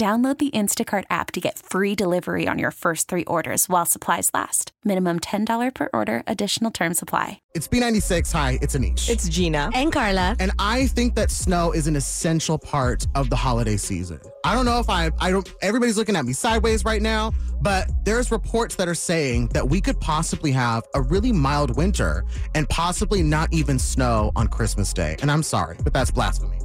Download the Instacart app to get free delivery on your first three orders while supplies last. Minimum $10 per order, additional term supply. It's B96. Hi, it's Anish. It's Gina. And Carla. and I think that snow is an essential part of the holiday season. I don't know if I, I don't, everybody's looking at me sideways right now, but there's reports that are saying that we could possibly have a really mild winter and possibly not even snow on Christmas Day. And I'm sorry, but that's blasphemy.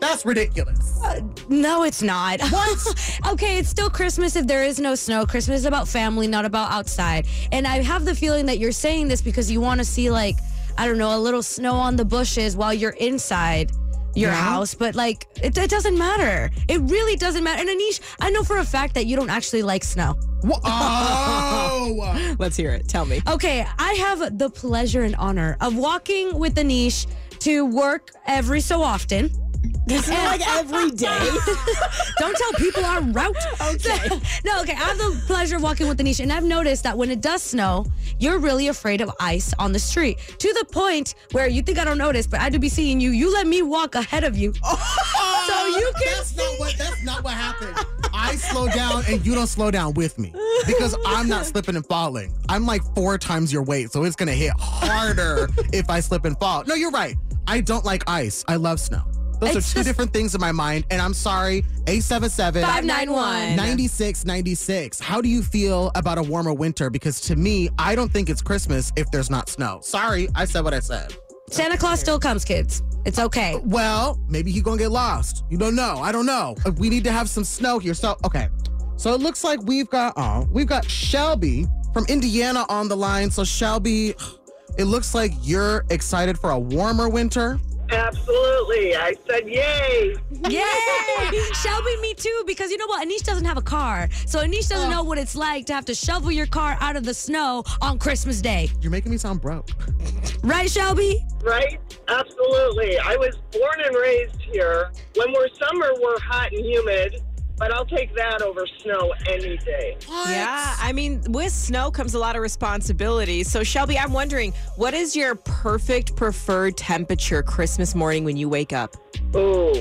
That's ridiculous. Uh, no, it's not. What? okay, it's still Christmas if there is no snow. Christmas is about family, not about outside. And I have the feeling that you're saying this because you want to see, like, I don't know, a little snow on the bushes while you're inside your Yeah. house. But, like, it, it doesn't matter. It really doesn't matter. And Anish, I know for a fact that you don't actually like snow. Wha- Oh, Let's hear it. Tell me. Okay, I have the pleasure and honor of walking with Anish to work every so often. This is like every day. Don't tell people our route. Okay. no, okay. I have the pleasure of walking with Anisha, and I've noticed that when it does snow, you're really afraid of ice on the street to the point where you think I don't notice, but I do be seeing you. You let me walk ahead of you. Oh, so you can that's not what that's not what happened. I slow down and you don't slow down with me because I'm not slipping and falling. I'm like four times your weight, so it's gonna hit harder if I slip and fall. No, you're right. I don't like ice. I love snow. Those It's are two just- different things in my mind, and I'm sorry. 877 591. 9696. How do you feel about a warmer winter? Because to me, I don't think it's Christmas if there's not snow. Sorry, I said what I said. Santa Claus still comes, kids. It's okay. Well, maybe he gonna get lost. You don't know. I don't know. Uh, We need to have some snow here. So okay. So it looks like we've got oh, we've got Shelby from Indiana on the line. So Shelby, it looks like you're excited for a warmer winter. Absolutely. I said yay. Yay! Shelby, me too, because you know what? Anish doesn't have a car. So Anish doesn't oh. know what it's like to have to shovel your car out of the snow on Christmas Day. You're making me sound broke. Right, Shelby? Right? Absolutely. I was born and raised here. When we're summer, we're hot and humid, but I'll take that over snow any day. Yeah, I mean, with snow comes a lot of responsibility. So, Shelby, I'm wondering, what is your perfect preferred temperature Christmas morning when you wake up? Ooh.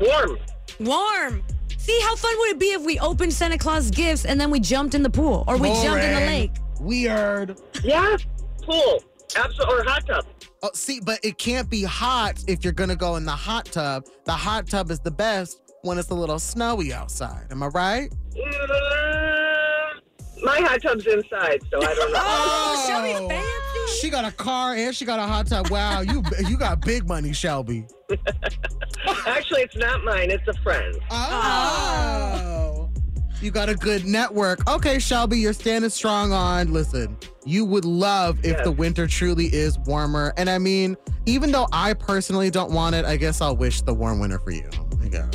Warm. Warm. See how fun would it be if we opened Santa Claus gifts and then we jumped in the pool or we jumped in the lake? Weird. Yeah. Pool. Absolutely. Or hot tub. Oh, see, but it can't be hot if you're gonna go in the hot tub. The hot tub is the best when it's a little snowy outside. Am I right? Mm, my hot tub's inside, so I don't know. Oh, Shelby's Oh. fancy. She got a car and she got a hot tub. Wow, you you got big money, Shelby. Actually, it's not mine. It's a friend. Oh. You got a good network. Okay, Shelby, you're standing strong on. Listen, you would love if Yes. the winter truly is warmer. And I mean, even though I personally don't want it, I guess I'll wish the warm winter for you. I guess.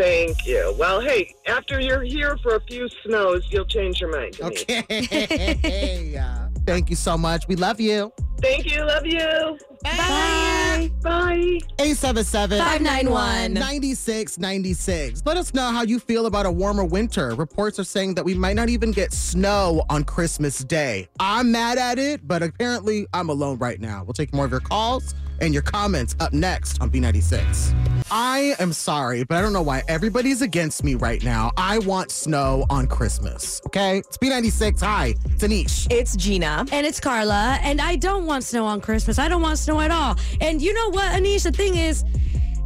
Thank you. Well, hey, after you're here for a few snows, you'll change your mind. Okay. Yeah. Thank you so much. We love you. Thank you. Love you. Bye. Bye. 877 591. 9696. Let us know how you feel about a warmer winter. Reports are saying that we might not even get snow on Christmas Day. I'm mad at it, but apparently I'm alone right now. We'll take more of your calls and your comments up next on B96. I am sorry, but I don't know why everybody's against me right now. I want snow on Christmas. Okay? It's B96. Hi, it's Anish. It's Gina. And it's Carla, and I don't want snow on Christmas. I don't want snow at all. And you know what, Anish? The thing is,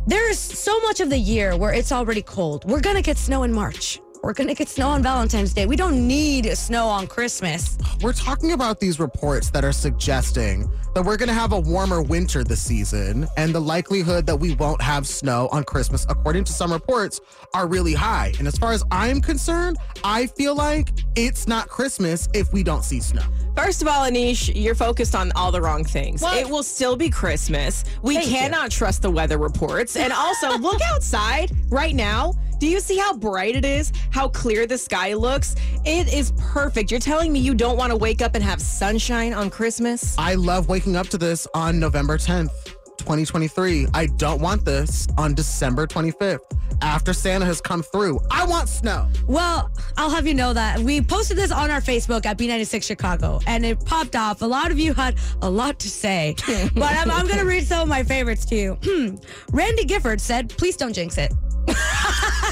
there's so much of the year where it's already cold. We're gonna get snow in March. We're gonna get snow on Valentine's Day. We don't need snow on Christmas. We're talking about these reports that are suggesting that we're going to have a warmer winter this season, and the likelihood that we won't have snow on Christmas, according to some reports, are really high. And as far as I'm concerned, I feel like it's not Christmas if we don't see snow. First of all, Anish, you're focused on all the wrong things. What? It will still be Christmas. We Thank you. cannot trust the weather reports. And also, look outside right now. Do you see how bright it is? How clear the sky looks? It is perfect. You're telling me you don't want to wake up and have sunshine on Christmas? I love waking up to this on November 10th, 2023. I don't want this on December 25th after Santa has come through. I want snow. Well, I'll have you know that we posted this on our Facebook at B96 Chicago and it popped off. A lot of you had a lot to say, but I'm, I'm going to read some of my favorites to you. Randy Gifford said, please don't jinx it.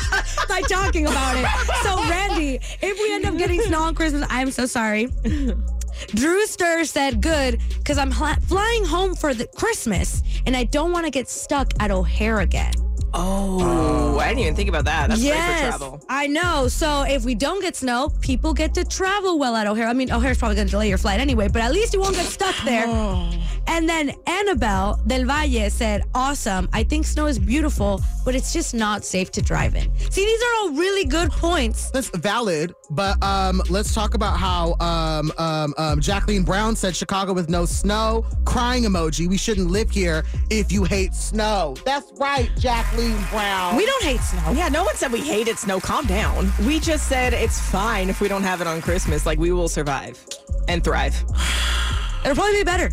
By talking about it. So, Randy, if we end up getting snow on Christmas, I'm so sorry. Drew Stir said, good, because I'm flying home for the Christmas and I don't want to get stuck at O'Hare again. Oh, I didn't even think about that. That's great for travel. I know. So if we don't get snow, people get to travel well at O'Hare. I mean, O'Hare's probably going to delay your flight anyway, but at least you won't get stuck there. and then Annabelle Del Valle said, awesome. I think snow is beautiful, but it's just not safe to drive in. See, these are all really good points. That's valid, but um, let's talk about how um, um, um, Jacqueline Brown said Chicago with no snow. Crying emoji. We shouldn't live here if you hate snow. That's right, Jacqueline Brown. We don't hate snow. Yeah, no one said we hated snow. Calm down. We just said it's fine if we don't have it on Christmas. Like, we will survive and thrive. It'll probably be better.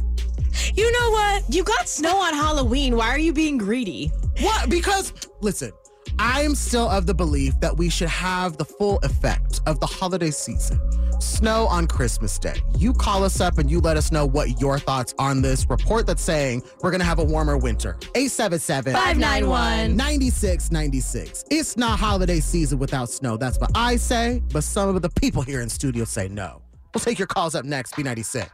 You know what? You got snow on Halloween. Why are you being greedy? What? Because, listen, I am still of the belief that we should have the full effect of the holiday season. Snow on Christmas Day. You call us up and you let us know what your thoughts on this report that's saying we're going to have a warmer winter. 877 591. 9696. It's not holiday season without snow. That's what I say, but some of the people here in studio say no. We'll take your calls up next, B96.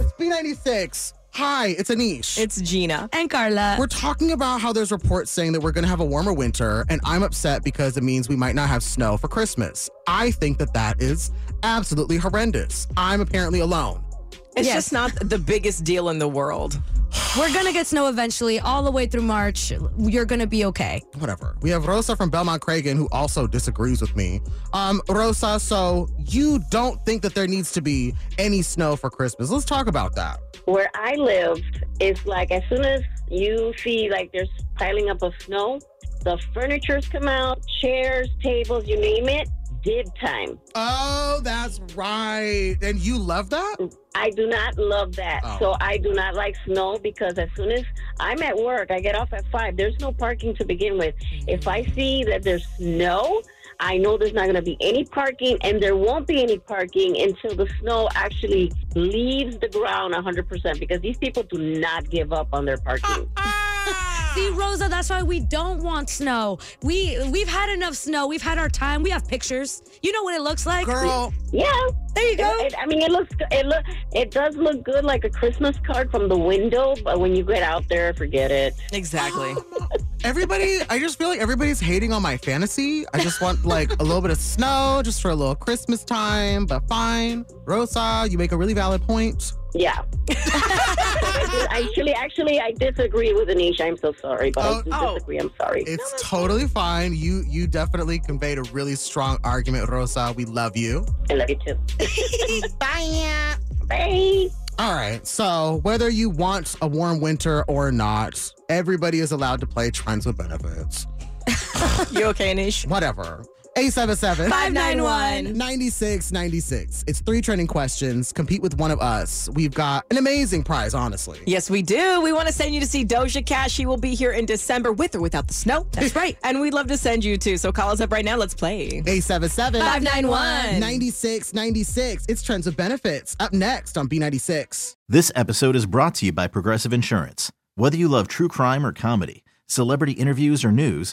It's B96. Hi, it's Anish. It's Gina. And Carla. We're talking about how there's reports saying that we're going to have a warmer winter, and I'm upset because it means we might not have snow for Christmas. I think that that is absolutely horrendous. I'm apparently alone. It's Yes. just not the biggest deal in the world. We're going to get snow eventually, all the way through March. You're going to be okay. Whatever. We have Rosa from Belmont Cragin who also disagrees with me. Um, Rosa, so you don't think that there needs to be any snow for Christmas? Let's talk about that. where I lived, it's like as soon as you see like there's piling up of snow, the furnitures come out, chairs, tables, you name it, dib time. Oh, that's right. And you love that? I do not love that. Oh. So I do not like snow because as soon as I'm at work, I get off at five. There's no parking to begin with. If I mm. see that there's snow, I know there's not going to be any parking, and there won't be any parking until the snow actually leaves the ground 100% because these people do not give up on their parking. See, Rosa, that's why we don't want snow. We we've had enough snow. We've had our time. We have pictures. You know what it looks like. Girl, Yeah. There you go. It, I mean, it looks it look it does look good like a Christmas card from the window, but when you get out there, forget it. Exactly. everybody, I just feel like everybody's hating on my fantasy. I just want like a little bit of snow just for a little Christmas time, but fine. Rosa, you make a really valid point. Yeah. actually, actually, I disagree with Anisha. I'm so sorry, but Oh, I do oh. disagree. I'm sorry. It's totally fine. You you definitely conveyed a really strong argument, Rosa. We love you. I love you too. Bye. Bye. All right. So whether you want a warm winter or not, everybody is allowed to play Trends with Benefits. You okay, Nish? Whatever. 877 591. 9696. It's three trending questions. Compete with one of us. We've got an amazing prize, honestly. Yes, we do. We want to send you to see Doja Cat. She will be here in December with or without the snow. That's right. And we'd love to send you too. So call us up right now. Let's play. 877 591. 9696. It's Trends with Benefits. Up next on B96. This episode is brought to you by Progressive Insurance. Whether you love true crime or comedy, celebrity interviews or news,